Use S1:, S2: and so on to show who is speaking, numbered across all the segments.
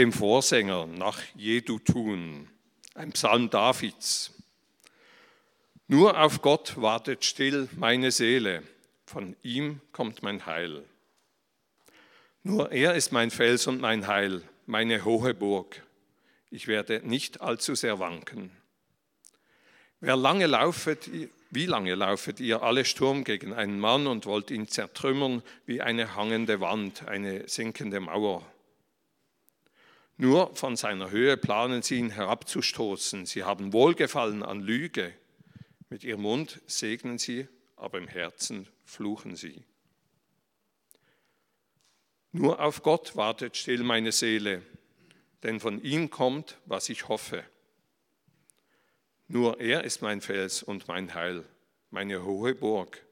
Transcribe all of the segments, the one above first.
S1: dem Vorsänger nach Jedutun, ein Psalm Davids. Nur auf Gott wartet still meine Seele, von ihm kommt mein Heil. Nur er ist mein Fels und mein Heil, meine hohe Burg. Ich werde nicht allzu sehr wanken. Wer lange laufet, wie lange laufet ihr alle Sturm gegen einen Mann und wollt ihn zertrümmern wie eine hangende Wand, eine sinkende Mauer? Nur von seiner Höhe planen sie ihn herabzustoßen. Sie haben Wohlgefallen an Lüge. Mit ihrem Mund segnen sie, aber im Herzen fluchen sie. Nur auf Gott wartet still meine Seele, denn von ihm kommt, was ich hoffe. Nur er ist mein Fels und mein Heil, meine hohe Burg.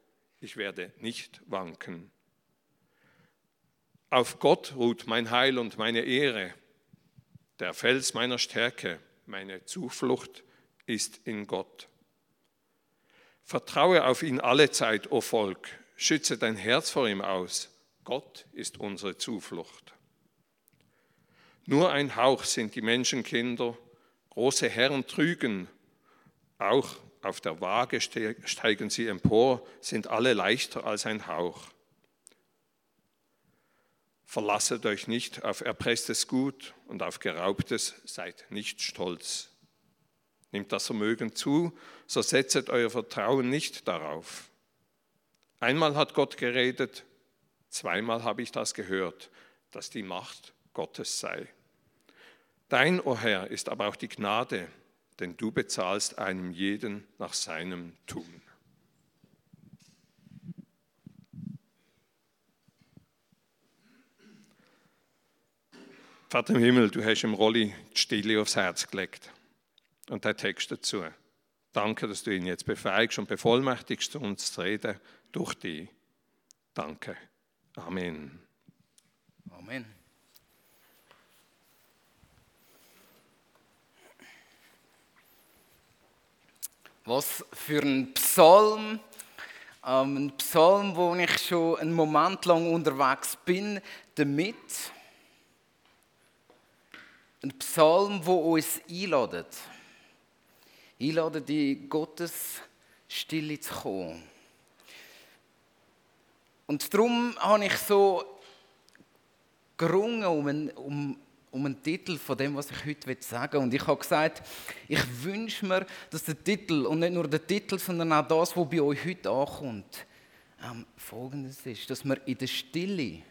S1: Ich werde nicht wanken. Auf Gott ruht mein Heil und meine Ehre der Fels meiner Stärke, meine Zuflucht ist in Gott. Vertraue auf ihn alle Zeit, o Volk, schütze dein Herz vor ihm aus. Gott ist unsere Zuflucht. Nur ein Hauch sind die Menschenkinder, große Herren trügen, auch auf der Waage steigen sie empor, sind alle leichter als ein Hauch. Verlasset euch nicht auf erpresstes Gut und auf geraubtes, seid nicht stolz. Nimmt das Vermögen zu, so setzet euer Vertrauen nicht darauf. Einmal hat Gott geredet, zweimal habe ich das gehört, dass die Macht Gottes sei. Dein, o oh Herr, ist aber auch die Gnade, denn du bezahlst einem jeden nach seinem Tun. Vater im Himmel, du hast im Rolli die Stille aufs Herz gelegt. Und der Text dazu. Danke, dass du ihn jetzt befähigst und bevollmächtigst, uns zu reden durch dich. Danke. Amen.
S2: Amen. Was für ein Psalm, ähm, ein Psalm, wo ich schon einen Moment lang unterwegs bin damit ein Psalm, wo uns einladet. Einladet, in Gottes Stille zu kommen. Und darum habe ich so gerungen um einen, um, um einen Titel von dem, was ich heute sagen will. Und ich habe gesagt, ich wünsche mir, dass der Titel, und nicht nur der Titel, sondern auch das, was bei euch heute ankommt, ähm, folgendes ist, dass wir in der Stille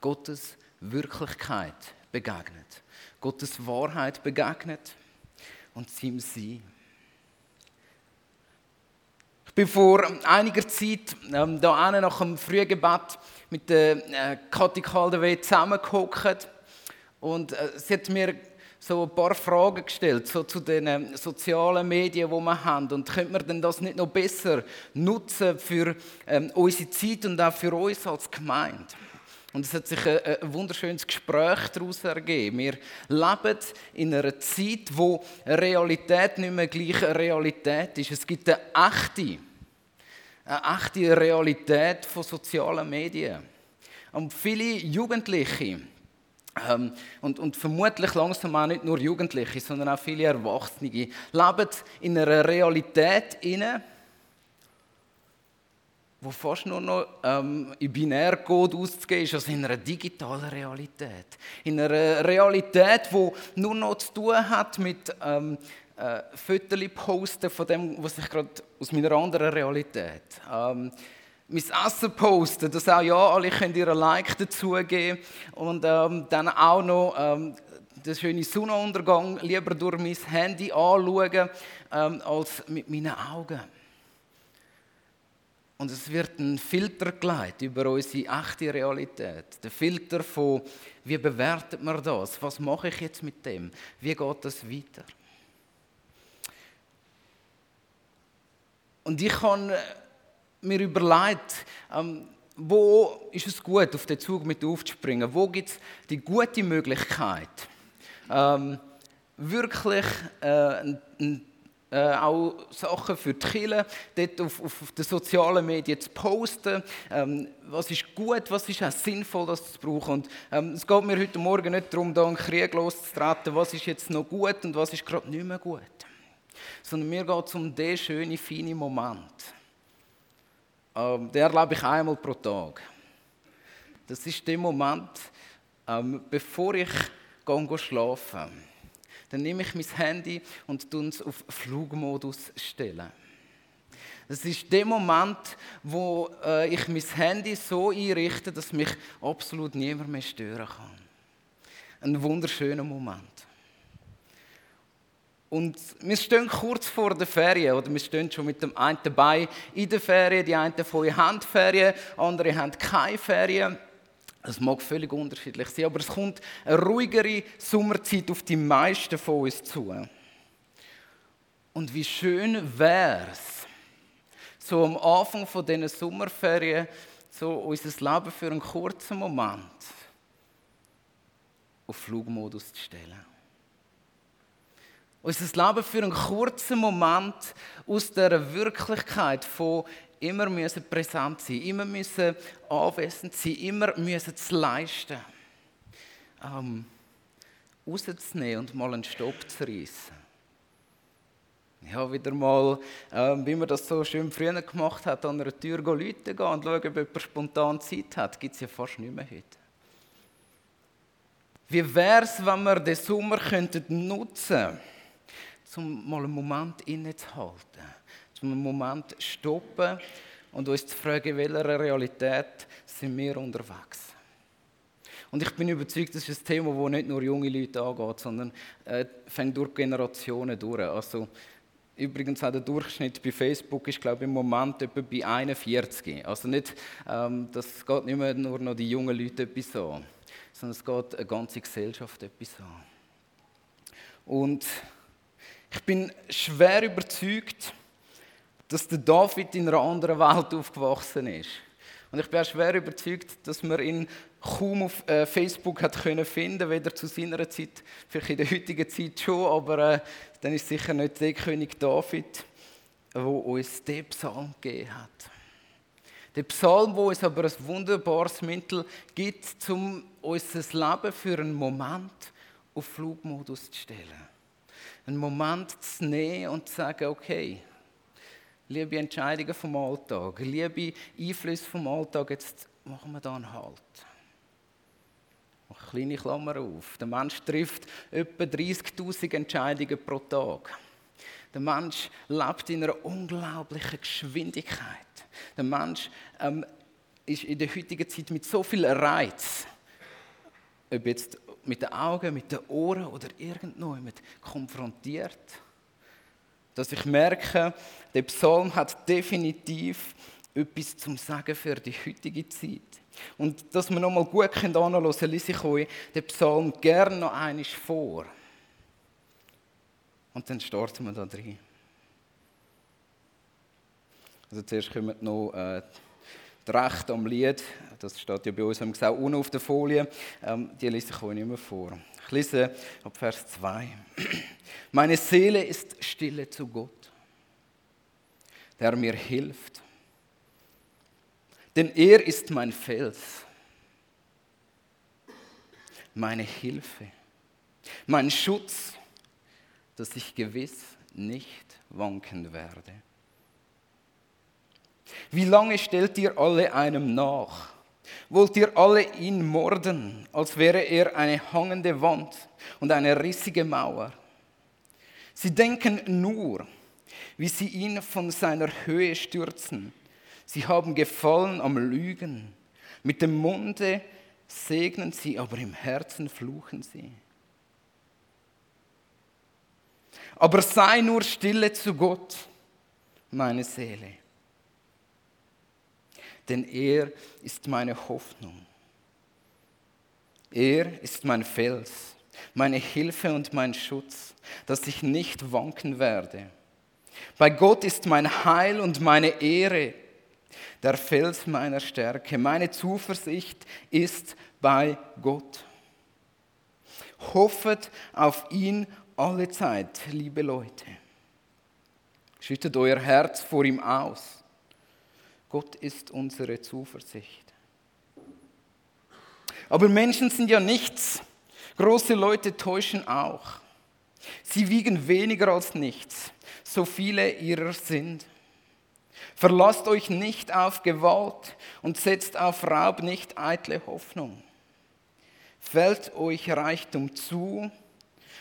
S2: Gottes Wirklichkeit begegnet. Gottes Wahrheit begegnet und seinem Sein. Ich bin vor einiger Zeit ähm, da nach dem Frühgebet mit der äh, Kathi Caldewe zusammengehockt und äh, sie hat mir so ein paar Fragen gestellt so zu den äh, sozialen Medien, die wir haben. Und könnte man denn das nicht noch besser nutzen für ähm, unsere Zeit und auch für uns als Gemeinde? Und es hat sich ein, ein wunderschönes Gespräch daraus ergeben. Wir leben in einer Zeit, wo Realität nicht mehr gleich Realität ist. Es gibt eine echte, eine echte Realität von sozialen Medien. Und viele Jugendliche, ähm, und, und, vermutlich langsam auch nicht nur Jugendliche, sondern auch viele Erwachsene, leben in einer Realität inne, wo fast nur noch ähm, in Binärcode auszugeben ist, als in einer digitalen Realität. In einer Realität, die nur noch zu tun hat mit ähm, äh, Fotos posten von dem, was ich gerade aus meiner anderen Realität. Ähm, mein Essen posten, dass auch ja alle können ihren Like dazugeben und ähm, dann auch noch ähm, den schönen Sonnenuntergang lieber durch mein Handy anschauen ähm, als mit meinen Augen. Und es wird ein Filter gelegt über unsere echte Realität. Der Filter von, wie bewertet man das? Was mache ich jetzt mit dem? Wie geht das weiter? Und ich habe äh, mir überlegt, ähm, wo ist es gut, auf den Zug mit aufzuspringen? Wo gibt es die gute Möglichkeit, ähm, wirklich äh, einen äh, auch Sachen für die Kirche, dort auf, auf den sozialen Medien zu posten. Ähm, was ist gut, was ist auch sinnvoll, das zu brauchen. Und, ähm, es geht mir heute Morgen nicht darum, da einen Krieg loszutreten, was ist jetzt noch gut und was ist gerade nicht mehr gut. Sondern mir geht es um den schönen, feinen Moment. Ähm, den erlebe ich einmal pro Tag. Das ist der Moment, ähm, bevor ich schlafen gehe dann nehme ich mein Handy und tue es auf Flugmodus stellen. Das ist der Moment, wo äh, ich mein Handy so einrichte, dass mich absolut niemand mehr stören kann. Ein wunderschöner Moment. Und wir stehen kurz vor der Ferien, oder wir stehen schon mit dem einen dabei in der Ferien. Die einen von euch haben Ferien, andere haben keine Ferien. Es mag völlig unterschiedlich sein, aber es kommt eine ruhigere Sommerzeit auf die meisten von uns zu. Und wie schön wäre es, so am Anfang von diesen Sommerferien, so unser Leben für einen kurzen Moment auf Flugmodus zu stellen. Unser Leben für einen kurzen Moment aus der Wirklichkeit von immer müssen präsent sein, immer müssen anwesend sein, immer müssen zu leisten, ähm, rauszunehmen und mal einen Stopp zu. Ich habe wieder mal, ähm, wie man das so schön früher gemacht hat, an einer Tür Leute gehen und schauen, ob jemand spontan Zeit hat. Gibt es ja fast nicht mehr heute. Wie wäre es, wenn wir den Sommer nutzen könnten, um mal einen Moment innezuhalten? Einen Moment stoppen und uns zu fragen, in welcher Realität sind wir unterwegs. Und ich bin überzeugt, das ist ein Thema, das nicht nur junge Leute angeht, sondern äh, fängt durch Generationen durch. Also, übrigens auch der Durchschnitt bei Facebook ist, glaube ich, im Moment etwa bei 41. Also nicht, ähm, das geht nicht mehr nur noch die jungen Leute etwas an, sondern es geht eine ganze Gesellschaft etwas an. Und ich bin schwer überzeugt, dass der David in einer anderen Welt aufgewachsen ist. Und ich bin schwer überzeugt, dass man ihn kaum auf äh, Facebook hat können finden, weder zu seiner Zeit, vielleicht in der heutigen Zeit schon, aber äh, dann ist sicher nicht der König David, wo uns den Psalm gegeben hat. Der Psalm, wo uns aber ein wunderbares Mittel gibt, um unser Leben für einen Moment auf Flugmodus zu stellen. Einen Moment zu nehmen und zu sagen, okay, liebe Entscheidungen vom Alltag, liebe Einflüsse vom Alltag, jetzt machen wir da einen Halt. Eine kleine Klammer auf. Der Mensch trifft etwa 30.000 Entscheidungen pro Tag. Der Mensch lebt in einer unglaublichen Geschwindigkeit. Der Mensch ähm, ist in der heutigen Zeit mit so viel Reiz, ob jetzt mit den Augen, mit den Ohren oder irgendwo konfrontiert dass ich merke, der Psalm hat definitiv etwas zum Sagen für die heutige Zeit. Und dass wir nochmal gut anschauen können, lese ich euch den Psalm gerne noch einmal vor. Und dann starten wir da drin. Also zuerst kommen noch äh, die Rechte am Lied. Das steht ja bei uns am Gesau unten auf der Folie. Ähm, die lese ich euch nicht mehr vor. Ich lese ab Vers 2. Meine Seele ist stille zu Gott, der mir hilft. Denn er ist mein Fels, meine Hilfe, mein Schutz, dass ich gewiss nicht wanken werde. Wie lange stellt ihr alle einem nach? Wollt ihr alle ihn morden, als wäre er eine hangende Wand und eine rissige Mauer? Sie denken nur, wie sie ihn von seiner Höhe stürzen. Sie haben Gefallen am Lügen. Mit dem Munde segnen sie, aber im Herzen fluchen sie. Aber sei nur stille zu Gott, meine Seele denn er ist meine Hoffnung. Er ist mein Fels, meine Hilfe und mein Schutz, dass ich nicht wanken werde. Bei Gott ist mein Heil und meine Ehre, der Fels meiner Stärke. Meine Zuversicht ist bei Gott. Hoffet auf ihn alle Zeit, liebe Leute. Schüttet euer Herz vor ihm aus. Gott ist unsere Zuversicht. Aber Menschen sind ja nichts. Große Leute täuschen auch. Sie wiegen weniger als nichts, so viele ihrer sind. Verlasst euch nicht auf Gewalt und setzt auf Raub nicht eitle Hoffnung. Fällt euch Reichtum zu,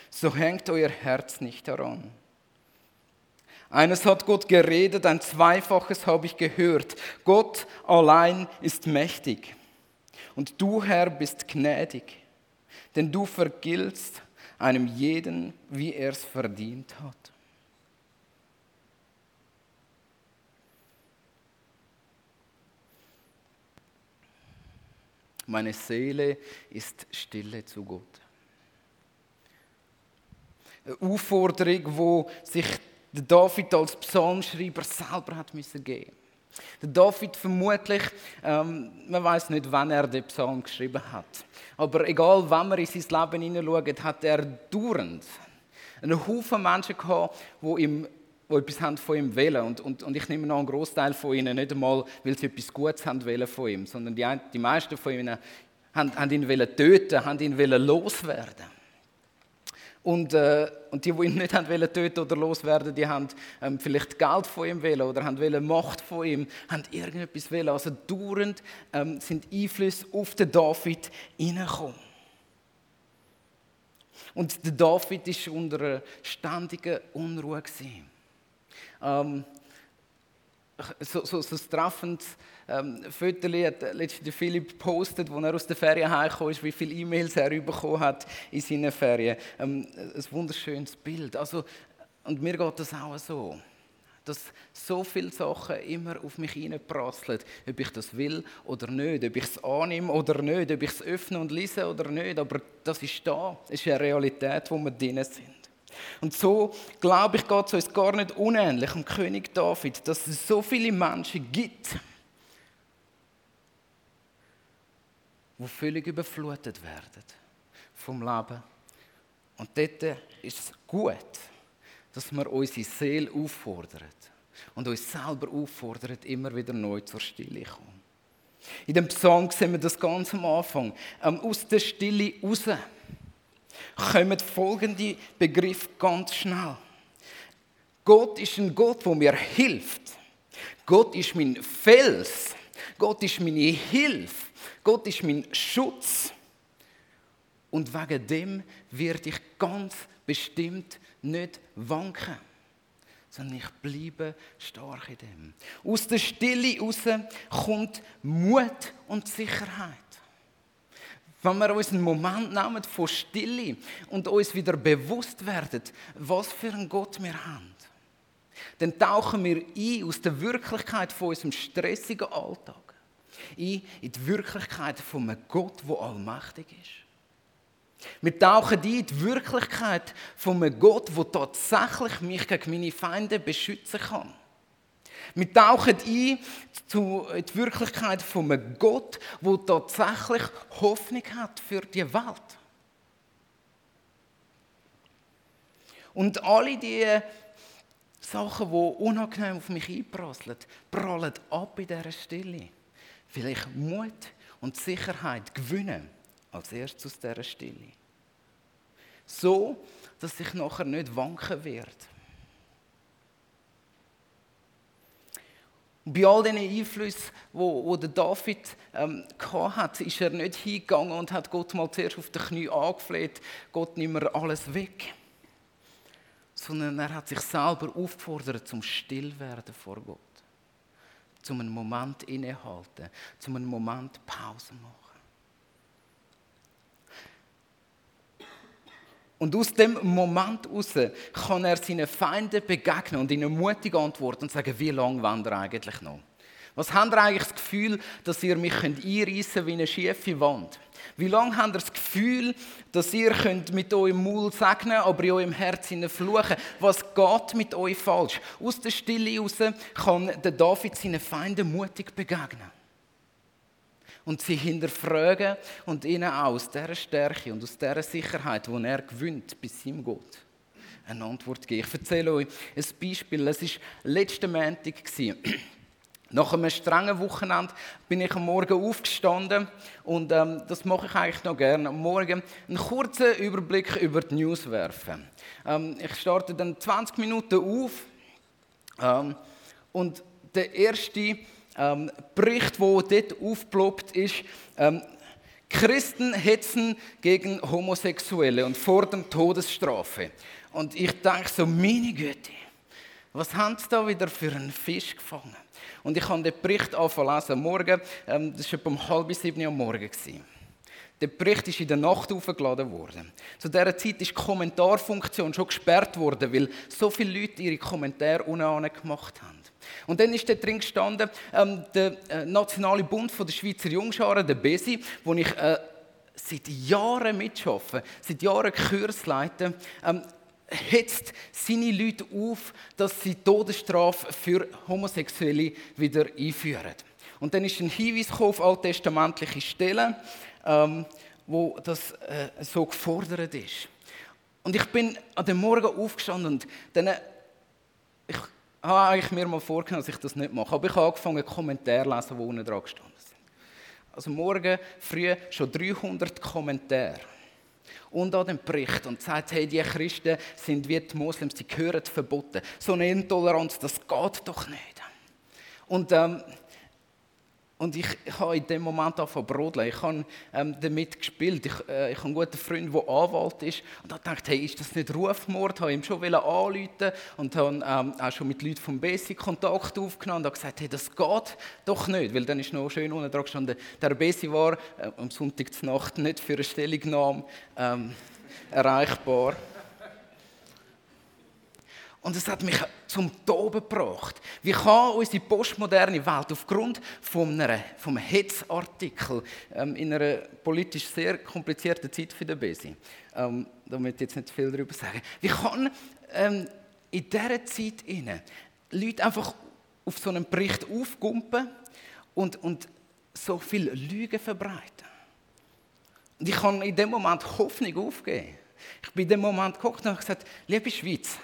S2: so hängt euer Herz nicht daran. Eines hat Gott geredet, ein zweifaches habe ich gehört. Gott allein ist mächtig. Und du, Herr, bist gnädig, denn du vergiltst einem jeden, wie er es verdient hat. Meine Seele ist stille zu Gott. Eine Aufforderung, wo sich David als Psalmschreiber selber hat müssen geben. Der David vermutlich, ähm, man weiß nicht, wann er den Psalm geschrieben hat. Aber egal, wann man in sein Leben hineinschaut, hat er dauernd einen Haufen Menschen gehabt, die ihm die etwas haben von ihm wollen. Und, und, und ich nehme noch einen Großteil von ihnen nicht einmal, weil sie etwas Gutes haben wollen von ihm, sondern die, die meisten von ihnen haben, haben ihn wollen töten, haben ihn wollen loswerden. Und, äh, und die, die ihn nicht haben wollen töten oder loswerden, die haben ähm, vielleicht Geld von ihm wollen oder haben wollen Macht von ihm, haben irgendetwas wollen. Also dauernd ähm, sind Einflüsse auf den David hineingekommen. Und der David war unter einer ständigen Unruhe. Ähm, so, so, so ein treffendes ähm, Foto hat letztens Philipp gepostet, wo er aus der Ferien heimgekommen ist, wie viele E-Mails er bekommen hat in seinen Ferien. Ähm, ein wunderschönes Bild. Also, und mir geht das auch so. Dass so viele Sachen immer auf mich reinprasseln, ob ich das will oder nicht, ob ich es annehme oder nicht, ob ich es öffne und lese oder nicht. Aber das ist da. Es ist eine Realität, wo wir drin sind. Und so, glaube ich, geht es uns gar nicht unähnlich am König David, dass es so viele Menschen gibt, die völlig überflutet werden vom Leben. Und dort ist es gut, dass wir unsere Seele auffordern und uns selber auffordern, immer wieder neu zur Stille zu kommen. In dem Psalm sehen wir das ganz am Anfang. Ähm, aus der Stille raus kommen folgende Begriffe ganz schnell. Gott ist ein Gott, der mir hilft. Gott ist mein Fels. Gott ist meine Hilfe. Gott ist mein Schutz. Und wegen dem werde ich ganz bestimmt nicht wanken, sondern ich bleibe stark in dem. Aus der Stille raus kommt Mut und Sicherheit. Wenn wir uns einen Moment nehmen von Stille und uns wieder bewusst werden, was für einen Gott wir haben, dann tauchen wir ein aus der Wirklichkeit von unserem stressigen Alltag, ein in die Wirklichkeit von einem Gott, der allmächtig ist. Wir tauchen ein in die Wirklichkeit von einem Gott, der tatsächlich mich gegen meine Feinde beschützen kann. Wir tauchen ein zu die Wirklichkeit von einem Gott, der tatsächlich Hoffnung hat für die Welt. Und alle diese Sachen, die unangenehm auf mich einprasseln, prallen ab in dieser Stille. Vielleicht Mut und Sicherheit gewinnen als erstes aus dieser Stille. So, dass ich nachher nicht wanken. Und bei all diesen Einflüssen, wo, wo der David ähm, hatte, ist er nicht hingegangen und hat Gott mal zuerst auf die Knie angefleht, Gott nimm mir alles weg. Sondern er hat sich selber aufgefordert zum Stillwerden vor Gott. Zum einen Moment innehalten, zum einen Moment Pause machen. Und aus dem Moment heraus kann er seinen Feinden begegnen und ihnen mutig antworten und sagen, wie lange wollt ihr eigentlich noch? Was habt ihr eigentlich das Gefühl, dass ihr mich einreißen könnt wie eine schiefe Wand? Wie lange habt ihr das Gefühl, dass ihr könnt mit eurem Maul segnen, aber in eurem Herz fluchen? Was geht mit euch falsch? Aus der Stille heraus kann der David seinen Feinden mutig begegnen und sie hinterfragen und ihnen auch aus dieser Stärke und aus dieser Sicherheit, die er gewinnt bei seinem Gott, eine Antwort geben. Ich erzähle euch ein Beispiel. Es war letzten Montag. Nach einem strengen Wochenende bin ich am Morgen aufgestanden und ähm, das mache ich eigentlich noch gerne. Am Morgen einen kurzen Überblick über die News werfen. Ähm, ich starte dann 20 Minuten auf ähm, und der erste ähm, Bericht, der dort aufgeploppt ist, ähm, Christen hetzen gegen Homosexuelle und fordern Todesstrafe. Und ich denke so, meine Güte, was haben sie da wieder für einen Fisch gefangen? Und ich habe den Bericht anfangen morgen, ähm, das war etwa um halb sieben am Morgen. Der Bericht ist in der Nacht aufgeladen worden. Zu dieser Zeit ist die Kommentarfunktion schon gesperrt worden, weil so viele Leute ihre Kommentare unten gemacht haben. Und dann ist da drin gestanden, ähm, der äh, Nationale Bund von der Schweizer Jungscharen, der BESI, wo ich äh, seit Jahren mitarbeite, seit Jahren Kurs leite, ähm, hetzt seine Leute auf, dass sie Todesstrafe für Homosexuelle wieder einführen. Und dann ist ein Hinweis auf alttestamentliche Stellen, ähm, wo das äh, so gefordert ist. Und ich bin an dem Morgen aufgestanden und dann, äh, ich habe eigentlich mir mal vorgenommen, dass ich das nicht mache, aber ich habe angefangen, Kommentare zu lesen, die unten dran gestanden sind. Also morgen früh schon 300 Kommentare und an dem Bericht und sagt, hey, die Christen sind wie die Moslems, die gehören verboten. So eine Intoleranz, das geht doch nicht. Und ähm, und ich, ich habe in dem Moment angefangen brodeln. Ich habe ähm, damit gespielt. Ich, äh, ich habe einen guten Freund, der Anwalt ist. Und da dachte hey, ist das nicht Rufmord? Ich habe ihm schon anrufen und habe ähm, auch schon mit Leuten vom Basic Kontakt aufgenommen und habe gesagt, hey, das geht doch nicht. Weil dann ist noch schön unten dran gestanden, der Basic war äh, am Sonntag Nacht nicht für eine Stellungnahme ähm, erreichbar. Und es hat mich zum Toben gebracht. Wie kann unsere postmoderne Welt aufgrund von einem, von Hetzartikel ähm, in einer politisch sehr komplizierten Zeit für den Besi, ähm, da möchte ich jetzt nicht viel darüber sagen, wie kann ähm, in dieser Zeit innen Leute einfach auf so einen Bericht aufgumpen und, und so viel Lügen verbreiten? Und ich kann in dem Moment Hoffnung aufgeben. Ich bin in dem Moment geguckt und habe gesagt, liebe Schweiz,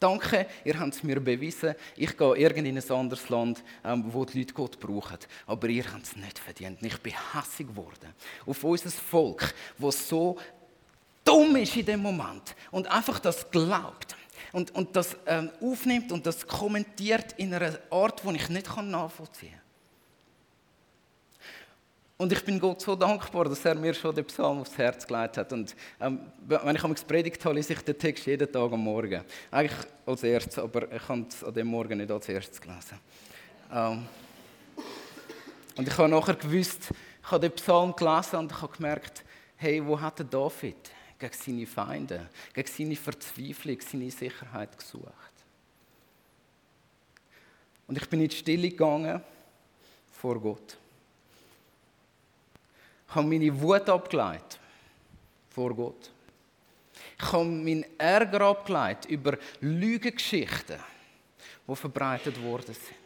S2: Danke, ihr habt es mir bewiesen. Ich gehe irgend in ein anderes Land, ähm, wo die Leute Gott brauchen. Aber ihr habt es nicht verdient. Ich bin hässig geworden auf unser Volk, das so dumm ist in dem Moment und einfach das glaubt und, und das ähm, aufnimmt und das kommentiert in einer Art, die ich nicht nachvollziehen kann. Und ich bin Gott so dankbar, dass er mir schon den Psalm aufs Herz gelegt hat. Und ähm, wenn ich am Predigt habe, lese ich den Text jeden Tag am Morgen. Eigentlich als erstes, aber ich habe es an dem Morgen nicht als erstes gelesen. Ähm, und ich habe nachher gewusst, ich habe den Psalm gelesen und ich habe gemerkt, hey, wo hat David gegen seine Feinde, gegen seine Verzweiflung, seine Sicherheit gesucht? Und ich bin in die Stille gegangen vor Gott habe meine Wut abgeleitet vor Gott. Ich habe meinen Ärger abgeleitet über Lügengeschichten, die verbreitet worden sind.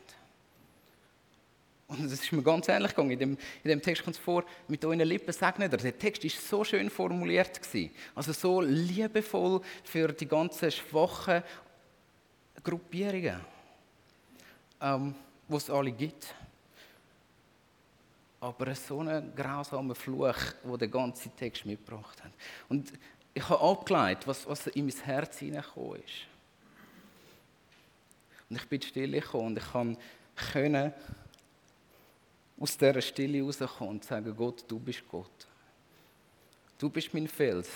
S2: Und es ist mir ganz ähnlich gegangen. In dem, in dem Text kommt es vor, mit euren Lippen segnet er. Der Text ist so schön formuliert. Gewesen. Also so liebevoll für die ganzen schwachen Gruppierungen, ähm, die es alle gibt aber so einen grausamen Fluch, wo der ganze Text mitgebracht hat. Und ich habe abgeleitet, was, was in mein Herz hineingekommen ist. Und ich bin still gekommen und ich konnte aus dieser Stille rauskommen und sagen, Gott, du bist Gott. Du bist mein Fels.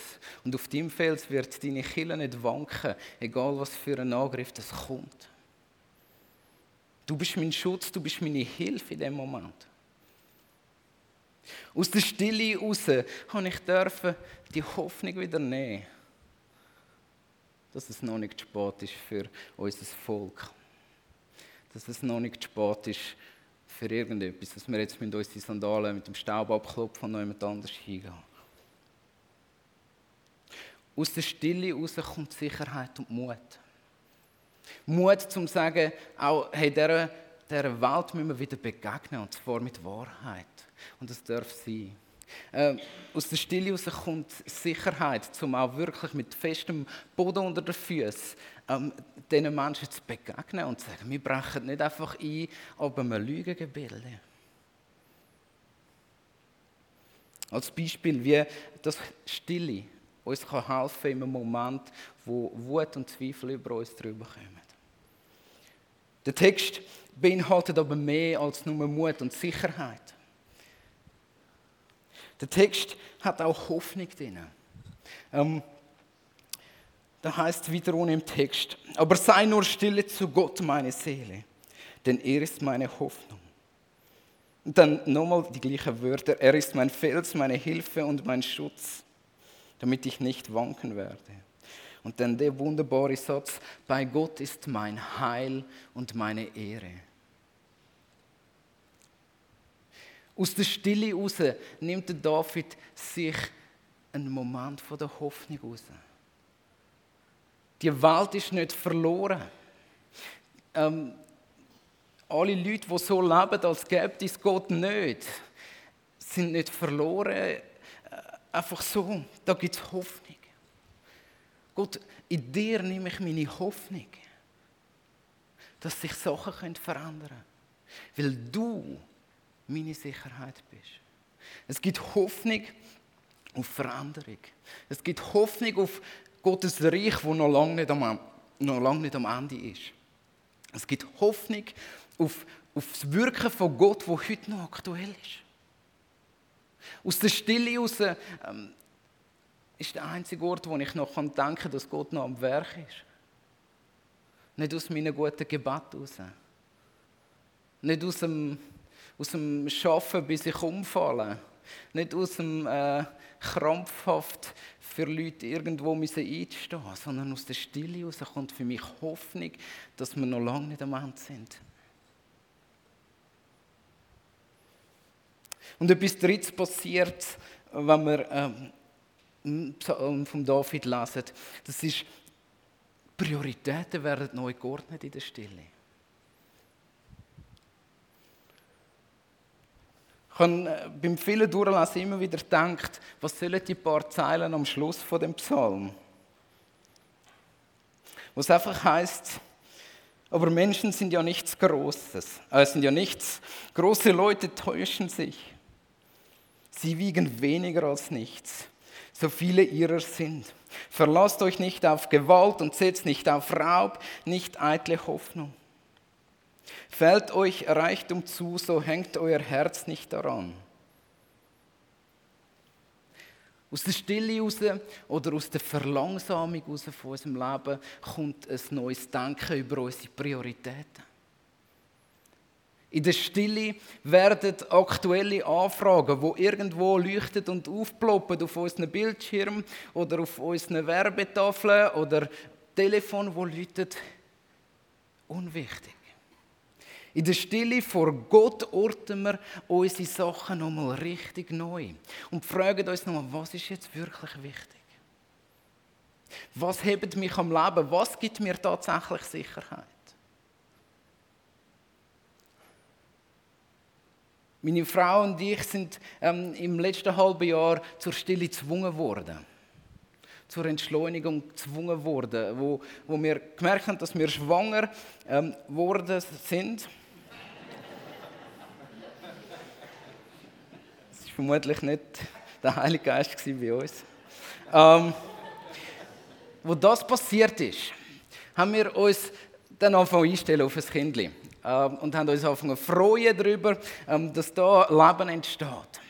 S2: Und auf deinem Fels wird deine Kille nicht wanken, egal was für ein Angriff das kommt. Du bist mein Schutz, du bist meine Hilfe in dem Moment. Aus der Stille heraus habe ich dürfen die Hoffnung wieder nehmen, dass es noch nicht spät ist für unser Volk. Dass es noch nicht spät ist für irgendetwas, dass wir jetzt mit unseren Sandalen mit dem Staub abklopfen und noch jemand anders hingehen. Aus der Stille heraus kommt Sicherheit und Mut. Mut zum sagen, auch hey, dieser, dieser Welt müssen wir wieder begegnen, und zwar mit Wahrheit. Und das darf sein. Äh, aus der Stille heraus kommt Sicherheit, um auch wirklich mit festem Boden unter den Füßen ähm, diesen Menschen zu begegnen und zu sagen, wir brechen nicht einfach ein, aber wir lügen Gebilde. Als Beispiel, wie das Stille uns kann helfen in einem Moment, wo Wut und Zweifel über uns drüber kommen. Der Text beinhaltet aber mehr als nur Mut und Sicherheit. Der Text hat auch Hoffnung drin. Ähm, da heißt wiederum im Text, aber sei nur stille zu Gott, meine Seele, denn er ist meine Hoffnung. Und dann nochmal die gleichen Wörter, er ist mein Fels, meine Hilfe und mein Schutz, damit ich nicht wanken werde. Und dann der wunderbare Satz, bei Gott ist mein Heil und meine Ehre. Aus der Stille raus nimmt David sich einen Moment der Hoffnung raus. Die Welt ist nicht verloren. Ähm, alle Leute, die so leben, als gäbe es Gott nicht, sind nicht verloren. Äh, einfach so. Da gibt es Hoffnung. Gott, in dir nehme ich meine Hoffnung, dass sich Sachen verändern können. Weil du meine Sicherheit bist. Es gibt Hoffnung auf Veränderung. Es gibt Hoffnung auf Gottes Reich, das noch lange nicht am, noch lange nicht am Ende ist. Es gibt Hoffnung auf, auf das Wirken von Gott, das heute noch aktuell ist. Aus der Stille heraus ähm, ist der einzige Ort, wo ich noch denken kann, dass Gott noch am Werk ist. Nicht aus meinen guten Gebeten heraus. Nicht aus dem, aus dem Schaffen, bis ich umfalle. Nicht aus dem äh, krampfhaft für Leute irgendwo müssen einstehen sondern aus der Stille heraus kommt für mich Hoffnung, dass wir noch lange nicht am Ende sind. Und etwas Drittes passiert, wenn wir ähm, vom David lesen. Das ist, Prioritäten werden neu geordnet in der Stille. Ich habe äh, beim vielen Durchlesen immer wieder gedacht, was sollen die paar Zeilen am Schluss von dem Psalm? Wo es einfach heißt, aber Menschen sind ja nichts Großes, äh, sind ja nichts. Große Leute täuschen sich. Sie wiegen weniger als nichts, so viele ihrer sind. Verlasst euch nicht auf Gewalt und setzt nicht auf Raub, nicht eitle Hoffnung. Fällt euch Reichtum zu, so hängt euer Herz nicht daran. Aus der Stille raus oder aus der Verlangsamung raus von unserem Leben kommt ein neues Denken über unsere Prioritäten. In der Stille werden aktuelle Anfragen, wo irgendwo leuchtet und aufploppen auf unseren Bildschirm oder auf unseren Werbetafeln oder Telefon, wo läutet, unwichtig. In der Stille vor Gott orten wir unsere Sachen nochmal richtig neu und fragen uns nochmal, was ist jetzt wirklich wichtig? Was hebt mich am Leben? Was gibt mir tatsächlich Sicherheit? Meine Frau und ich sind ähm, im letzten halben Jahr zur Stille gezwungen worden. Zur Entschleunigung gezwungen worden, wo, wo wir gemerkt haben, dass wir schwanger ähm, worden sind. Es war vermutlich nicht der Heilige Geist bei uns. Ähm, wo das passiert ist, haben wir uns dann angefangen einstellen auf ein Kindchen. Ähm, und haben uns angefangen freuen darüber, ähm, dass da Leben entsteht.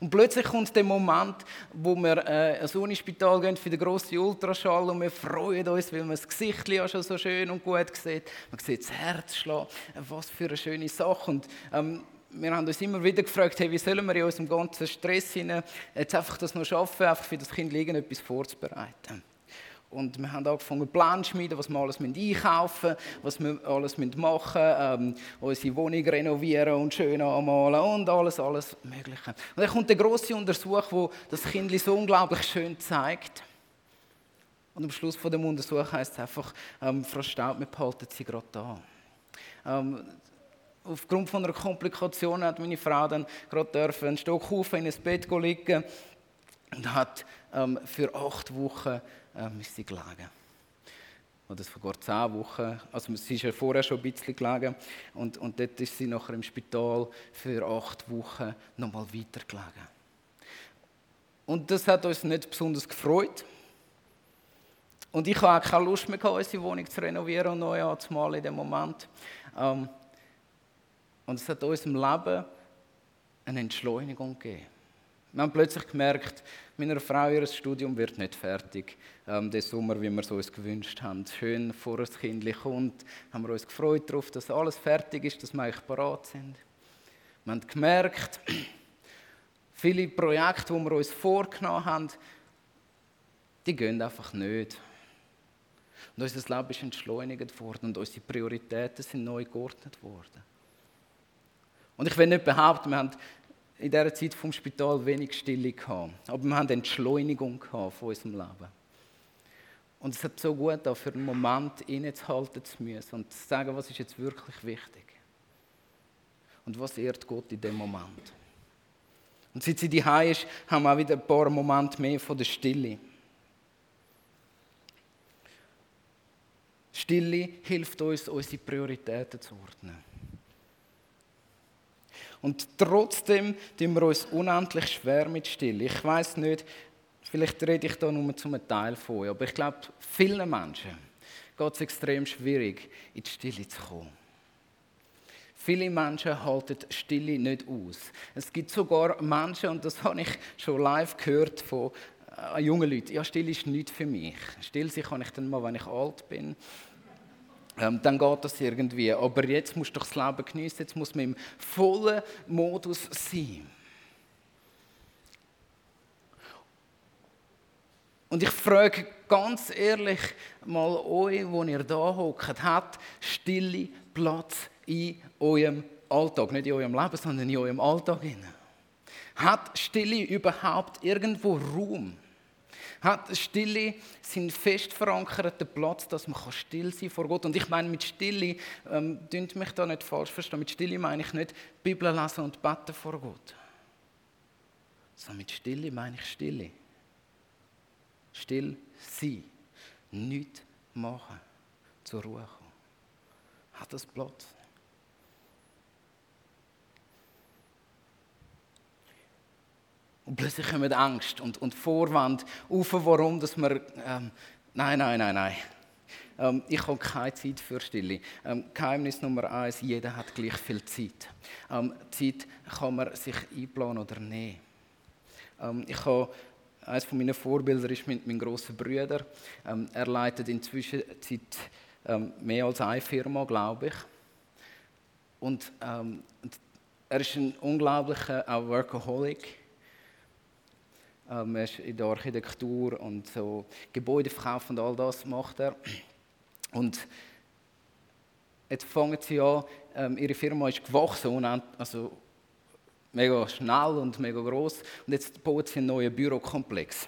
S2: Und plötzlich kommt der Moment, wo wir äh, ins Unispital gehen für den grossen Ultraschall und wir freuen uns, weil man das Gesicht ja schon so schön und gut sieht. Man sieht das Herz schlagen. Was für eine schöne Sache. Und, ähm, wir haben uns immer wieder gefragt, hey, wie sollen wir in unserem ganzen Stress hinein jetzt einfach das noch schaffen, einfach für das Kind etwas vorzubereiten. Und wir haben angefangen, Pläne zu schmieden, was wir alles einkaufen müssen, was wir alles machen müssen, ähm, unsere Wohnung renovieren und schön anmalen und alles, alles Mögliche. Und dann kommt der grosse Untersuch, wo das Kind so unglaublich schön zeigt. Und am Schluss von dem Untersuch heißt es einfach, ähm, Frau Staub, wir behalten Sie gerade da. Ähm, aufgrund von einer Komplikation hat meine Frau dann gerade dürfen einen Stock auf in ein Bett liegen und hat ähm, für acht Wochen ähm, ist sie gelegen. Oder sogar zehn Wochen. Also sie ist ja vorher schon ein bisschen gelegen. Und, und dort ist sie nachher im Spital für acht Wochen nochmal weiter gelegen. Und das hat uns nicht besonders gefreut. Und ich habe auch keine Lust mehr, unsere Wohnung zu renovieren und neu anzumalen in dem Moment. Ähm, und es hat unserem Leben eine Entschleunigung gegeben. Wir haben plötzlich gemerkt, meiner Frau ihr Studium wird nicht fertig. Ähm, den Sommer, wie wir es uns gewünscht haben. Schön vor das Kind kommt, haben wir uns gefreut darauf, dass alles fertig ist, dass wir eigentlich parat sind. Wir haben gemerkt, viele Projekte, die wir uns vorgenommen haben, die gehen einfach nicht. Und unser Leben ist entschleunigt worden und unsere Prioritäten sind neu geordnet worden. Und ich will nicht behaupten, wir haben in dieser Zeit vom Spital wenig Stille gehabt. Aber wir haben Entschleunigung gehabt von unserem Leben. Und es hat so gut da für einen Moment innezuhalten zu müssen und zu sagen, was ist jetzt wirklich wichtig. Und was ehrt Gott in dem Moment. Und seit sie die ist, haben wir auch wieder ein paar Momente mehr von der Stille. Stille hilft uns, unsere Prioritäten zu ordnen. Und trotzdem tun wir uns unendlich schwer mit Stille. Ich weiß nicht, vielleicht rede ich da nur zum Teil von aber ich glaube, vielen Menschen geht es extrem schwierig, in die Stille zu kommen. Viele Menschen halten Stille nicht aus. Es gibt sogar Menschen, und das habe ich schon live gehört von äh, jungen Leuten, ja, Stille ist nicht für mich. Still sein kann ich dann mal, wenn ich alt bin ähm, dann geht das irgendwie. Aber jetzt musst du doch das Leben genießen, jetzt muss man im vollen Modus sein. Und ich frage ganz ehrlich mal euch, wo ihr da hockt, hat Stille Platz in eurem Alltag? Nicht in eurem Leben, sondern in eurem Alltag. Hat Stille überhaupt irgendwo Raum? Hat Stille seinen fest verankerten Platz, dass man still sein vor Gott. Und ich meine mit Stille, ähm, mich da nicht falsch verstehen, mit Stille meine ich nicht Bibel lesen und beten vor Gott. Sondern mit Stille meine ich Stille. Still sein. Nichts machen. Zur Ruhe kommen. Hat das Platz? Und plötzlich kommen Angst und, und Vorwand auf, warum dass wir. Ähm, nein, nein, nein, nein. Ähm, ich habe keine Zeit für Stille. Ähm, Geheimnis Nummer eins: jeder hat gleich viel Zeit. Ähm, Zeit kann man sich einplanen oder nehmen. Ähm, ich habe eines von meinen Vorbilder ist mit meinem grossen Bruder. Ähm, er leitet inzwischen Zeit mehr als eine Firma, glaube ich. Und ähm, er ist ein unglaublicher Workaholic. Ähm, er ist in der Architektur und so Gebäudeverkauf und all das macht er. Und jetzt fangen sie an, ähm, ihre Firma ist gewachsen, also mega schnell und mega groß. Und jetzt bauen sie einen neuen Bürokomplex.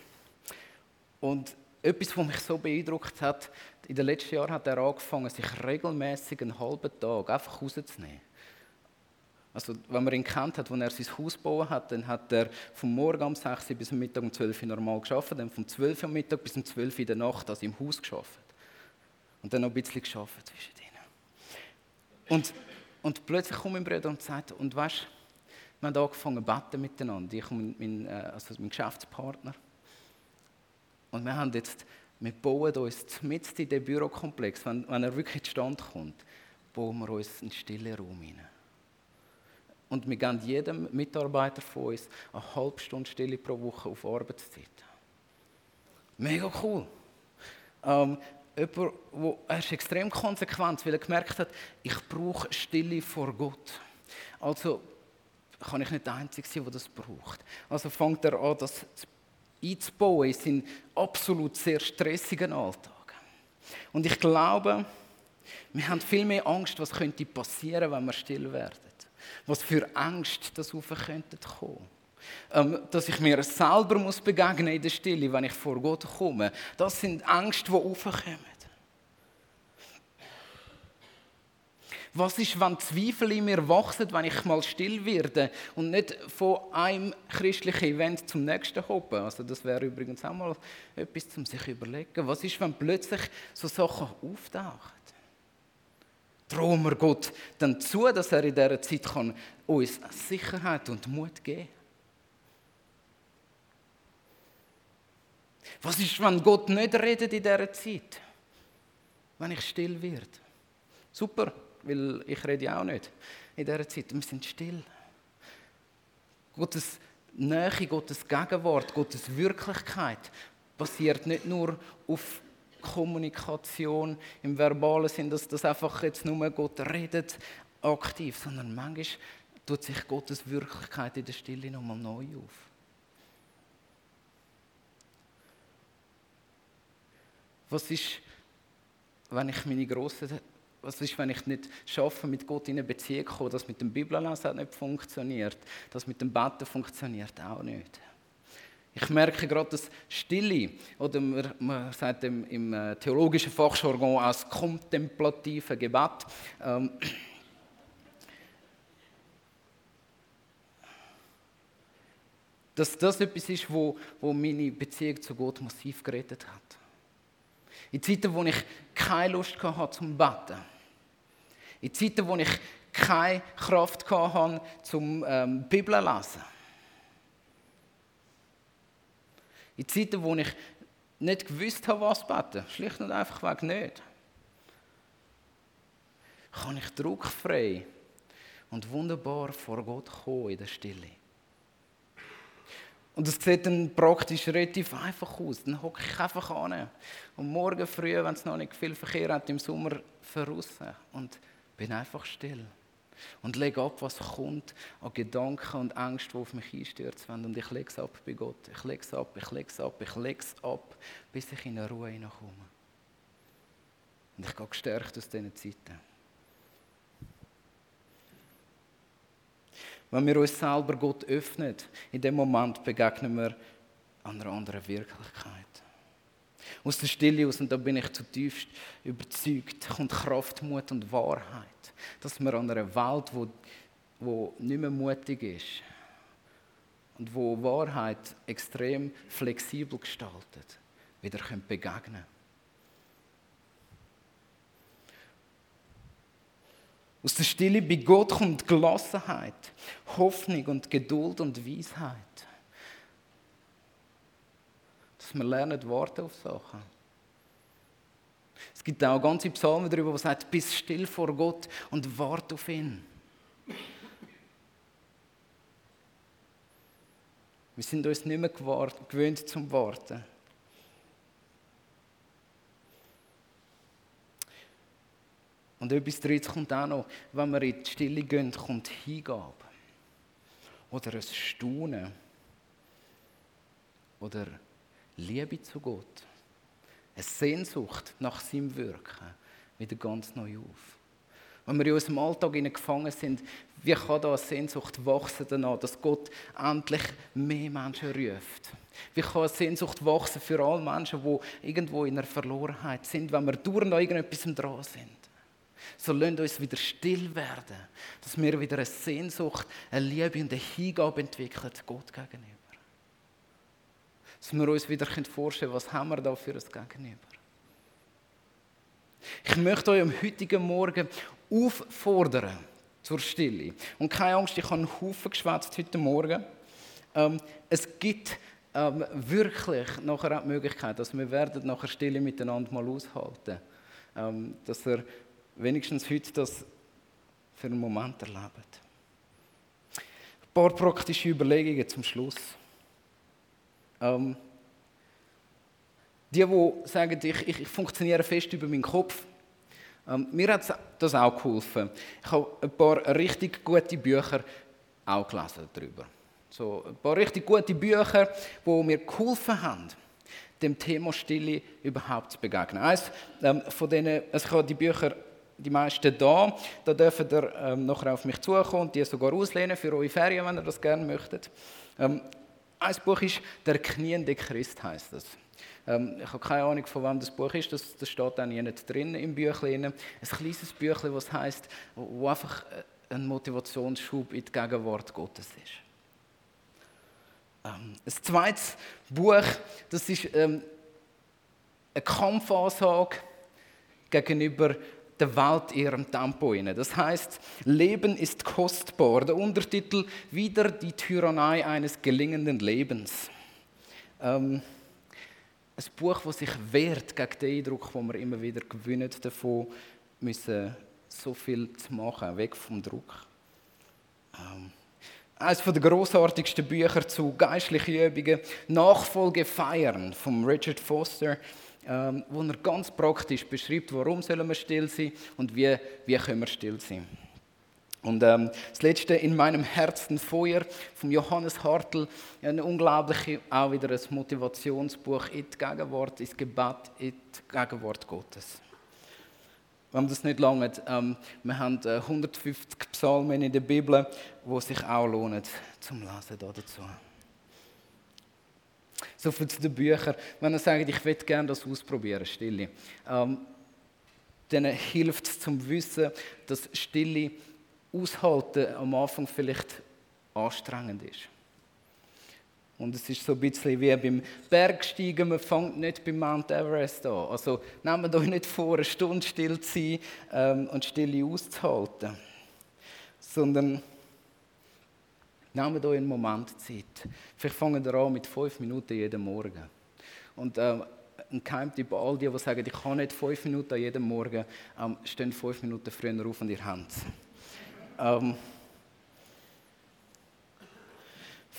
S2: Und etwas, was mich so beeindruckt hat, in den letzten Jahren hat er angefangen, sich regelmäßig einen halben Tag einfach rauszunehmen also, wenn man ihn kennt hat, als er sein Haus gebaut hat, dann hat er vom Morgen um 6 Uhr bis zum Mittag um 12 Uhr normal geschafft, dann vom 12 Uhr am Mittag bis um 12 Uhr in der Nacht also im Haus geschafft. Und dann noch ein bisschen geschafft zwischen ihnen. Und, und plötzlich kommt mein Bruder und sagt, und weißt, wir haben angefangen zu beten miteinander, ich und mein, äh, also mein Geschäftspartner. Und wir haben jetzt, wir bauen uns mit in den Bürokomplex, wenn, wenn er wirklich zustande kommt, bauen wir uns einen stillen Raum hinein. Und wir geben jedem Mitarbeiter von uns eine halbe Stunde Stille pro Woche auf Arbeitszeit. Mega cool. Ähm, jemand, wo, er ist extrem konsequent, weil er gemerkt hat, ich brauche Stille vor Gott. Also kann ich nicht der Einzige sein, der das braucht. Also fängt er an, das einzubauen in seinen absolut sehr stressigen Alltag. Und ich glaube, wir haben viel mehr Angst, was könnte passieren, wenn wir still werden was für Angst das auf könnte kommen. Ähm, dass ich mir selber muss begegnen in der Stille, wenn ich vor Gott komme. Das sind Ängste, die aufkommen. Was ist, wenn Zweifel in mir wachsen, wenn ich mal still werde und nicht von einem christlichen Event zum nächsten hoppen? Also das wäre übrigens auch mal etwas zum sich überlegen. Was ist, wenn plötzlich so Sachen auftauchen? Trauen wir Gott dann zu, dass er in dieser Zeit kann uns Sicherheit und Mut geben kann? Was ist, wenn Gott nicht redet in dieser Zeit? Wenn ich still werde? Super, weil ich rede ja auch nicht in dieser Zeit. Wir sind still. Gottes Nähe, Gottes Gegenwart, Gottes Wirklichkeit basiert nicht nur auf Kommunikation im verbalen Sinn, dass das einfach jetzt nur Gott redet aktiv, sondern manchmal tut sich Gottes Wirklichkeit in der Stille nochmal neu auf. Was ist, wenn ich meine grossen, was ist, wenn ich nicht schaffe, mit Gott in eine Beziehung zu kommen, das mit dem Bibellesen hat nicht funktioniert, das mit dem Beten funktioniert auch nicht. Ich merke gerade, dass Stille, oder man, man sagt im, im äh, theologischen Fachjargon als kontemplative Gebet, ähm, dass das etwas ist, wo, wo meine Beziehung zu Gott massiv gerettet hat. In Zeiten, wo ich keine Lust hatte zum Beten. In Zeiten, wo ich keine Kraft hatte zum ähm, Bibel lesen. In Zeiten, wo ich nicht gewusst habe, was beten. Schlicht und einfach weg nicht. Kann ich druckfrei und wunderbar vor Gott kommen in der Stille. Und es sieht dann praktisch relativ einfach aus. Dann hocke ich einfach an. Und morgen früh, wenn es noch nicht viel Verkehr hat, im Sommer verrissen. Und bin einfach still. Und lege ab, was kommt an Gedanken und Ängsten, die auf mich einstürzen Und ich lege es ab bei Gott. Ich lege es ab, ich lege es ab, ich lege es ab, bis ich in eine Ruhe hineinkomme. Und ich gehe gestärkt aus diesen Zeiten. Wenn wir uns selber Gott öffnen, in dem Moment begegnen wir einer anderen Wirklichkeit. Aus der Stille aus, und da bin ich zutiefst überzeugt, kommt Kraft, Mut und Wahrheit. Dass wir an einer Welt, wo, wo nicht mehr mutig ist und wo Wahrheit extrem flexibel gestaltet, wieder begegnen können. Aus der Stille bei Gott kommt Gelassenheit, Hoffnung und Geduld und Weisheit. Dass wir lernen, warten auf Sachen. Es gibt auch ganze Psalmen darüber, wo sagt, bist still vor Gott und warte auf ihn. Wir sind uns nicht mehr gewöhnt zum Warten. Und etwas Drittes kommt auch noch, wenn wir in die Stille gehen, kommt Hingabe. Oder ein Staunen. Oder Liebe zu Gott. Eine Sehnsucht nach seinem Wirken wieder ganz neu auf. Wenn wir in unserem Alltag gefangen sind, wie kann da eine Sehnsucht wachsen danach, dass Gott endlich mehr Menschen ruft? Wie kann eine Sehnsucht wachsen für alle Menschen, die irgendwo in einer Verlorenheit sind, wenn wir durch noch irgendetwas dran sind? So lasst uns wieder still werden, dass wir wieder eine Sehnsucht, eine Liebe und eine Hingabe entwickeln Gott gegenüber. Dass wir uns wieder vorstellen können, was haben wir da für ein Gegenüber. Ich möchte euch am heutigen Morgen auffordern zur Stille. Und keine Angst, ich habe einen Haufen geschwätzt heute Morgen. Ähm, es gibt ähm, wirklich nachher auch die Möglichkeit, dass wir werden nachher Stille miteinander mal aushalten. Ähm, dass er wenigstens heute das für einen Moment erlebt. Ein paar praktische Überlegungen zum Schluss. Ähm, die, die sagen, ich, ich, ich, funktioniere fest über meinen Kopf, ähm, mir hat das auch geholfen. Ich habe ein paar richtig gute Bücher auch gelesen darüber. So, ein paar richtig gute Bücher, die mir geholfen haben, dem Thema Stille überhaupt zu begegnen. Eins ähm, von denen, also ich habe die Bücher die meisten da. Da dürft ihr ähm, nachher auf mich zukommen und die sogar auslehnen für eure Ferien, wenn ihr das gerne möchtet. Ähm, ein Buch ist «Der kniende Christ» heißt das. Ähm, ich habe keine Ahnung, von wem das Buch ist, das, das steht auch nicht drin im Büchlein. Ein kleines Büchlein, das heißt, wo einfach ein Motivationsschub in die Gegenwart Gottes ist. Ähm, ein zweites Buch, das ist ähm, eine Kampfansage gegenüber der Welt ihrem Tempo inne. Das heißt, Leben ist kostbar. Der Untertitel wieder die Tyrannei eines gelingenden Lebens. Ähm, ein Buch, das sich wehrt gegen den Eindruck, den wir immer wieder gewinnen davon, müssen so viel zu machen, weg vom Druck. Ähm, eines der großartigsten Bücher zu geistlichen Übungen, Nachfolge feiern, von Richard Foster ähm, wo er ganz praktisch beschreibt, warum sollen wir still sein und wie, wie können wir still sein. Und ähm, das letzte in meinem Herzen Feuer von Johannes Hartl, ein unglaublich auch wieder ein Motivationsbuch in die Gegenwart, ins Gebet, in die Gegenwart Gottes. Wenn das nicht lange, ähm, wir haben äh, 150 Psalmen in der Bibel, wo sich auch lohnen zum Lesen dazu. So viel zu den Büchern. Wenn ihr sagt, ich würde gerne das ausprobieren, Stille, ähm, dann hilft es zum Wissen, dass Stille aushalten am Anfang vielleicht anstrengend ist. Und es ist so ein bisschen wie beim Bergsteigen, man fängt nicht beim Mount Everest an. Also nehmt euch nicht vor, eine Stunde still zu sein ähm, und Stille auszuhalten, sondern Nehmt euch einen Moment Zeit. Vielleicht fangen wir an mit fünf Minuten jeden Morgen. Und äh, ein Geheimtipp an all die, die sagen, ich kann nicht fünf Minuten jeden Morgen, ähm, stehen fünf Minuten früher auf und ihr habt ähm,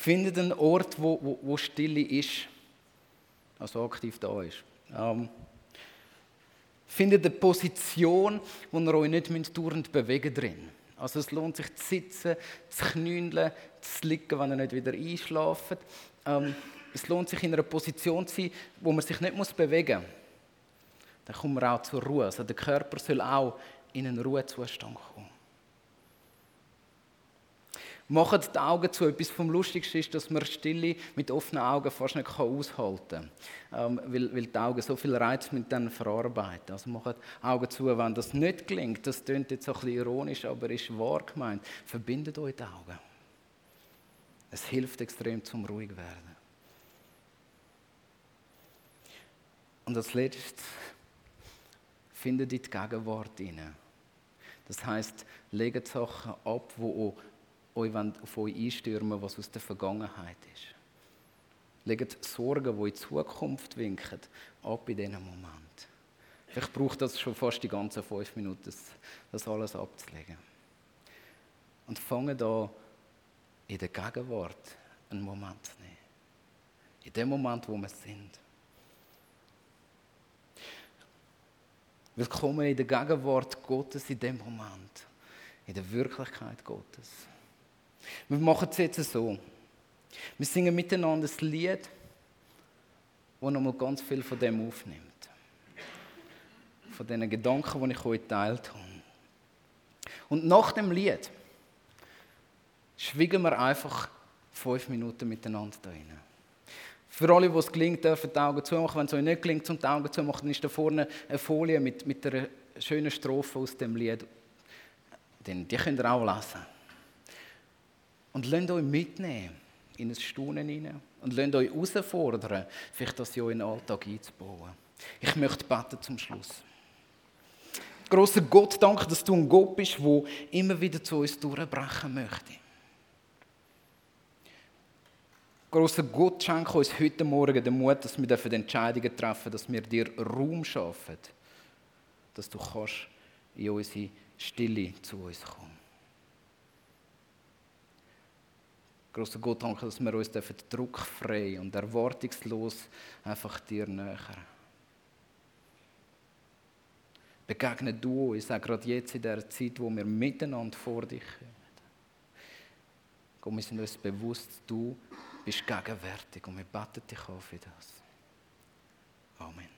S2: Findet einen Ort, wo, wo, wo Stille ist, also aktiv da ist. Ähm, findet eine Position, wo ihr euch nicht dauernd bewegen drin. Also es lohnt sich zu sitzen, zu knündeln, zu liegen, wenn ihr nicht wieder einschlaft. Ähm, es lohnt sich in einer Position zu sein, wo man sich nicht bewegen muss. Dann kommt man auch zur Ruhe. Also der Körper soll auch in einen Ruhezustand kommen. Macht die Augen zu. Etwas vom Lustigsten ist, dass man Stille mit offenen Augen fast nicht aushalten kann, ähm, weil, weil die Augen so viel Reiz mit dann verarbeiten. Also macht die Augen zu, wenn das nicht gelingt. Das klingt jetzt ein bisschen ironisch, aber ist wahr gemeint. Verbindet euch die Augen. Es hilft extrem zum ruhig werden. Und als letztes findet in die Gegenwart hinein. Das heißt, legt Sachen ab, wo euch auf euch einstürmen was aus der Vergangenheit ist. Legt Sorgen, die in die Zukunft winken, ab in diesem Moment. Vielleicht braucht das schon fast die ganzen fünf Minuten, das, das alles abzulegen. Und fange da in der Gegenwart einen Moment zu nehmen. In dem Moment, wo wir sind. Willkommen in der Gegenwart Gottes, in dem Moment. In der Wirklichkeit Gottes. Wir machen es jetzt so. Wir singen miteinander ein Lied, das nochmal ganz viel von dem aufnimmt. Von diesen Gedanken, die ich euch geteilt habe. Und nach dem Lied schwiegen wir einfach fünf Minuten miteinander da rein. Für alle, die es gelingt, dürfen die Augen zumachen. Wenn es euch nicht gelingt, zum die Augen zumachen, dann ist da vorne eine Folie mit, mit einer schönen Strophe aus dem Lied. Die könnt ihr auch lesen. Und lasst euch mitnehmen in ein Staunen hinein. Und lasst euch herausfordern, vielleicht das in den Alltag einzubauen. Ich möchte beten zum Schluss. Großer Gott, danke, dass du ein Gott bist, der immer wieder zu uns durchbrechen möchte. Großer Gott, schenke uns heute Morgen den Mut, dass wir Entscheidungen treffen dass wir dir Raum schaffen, dass du kannst in unsere Stille zu uns kommen. Großer Gott, danke, dass wir uns druckfrei und erwartungslos einfach dir näher. Begegne du uns auch gerade jetzt in der Zeit, wo wir miteinander vor dich kommen. Gott, wir sind uns bewusst, du bist gegenwärtig und wir beten dich auf für das. Amen.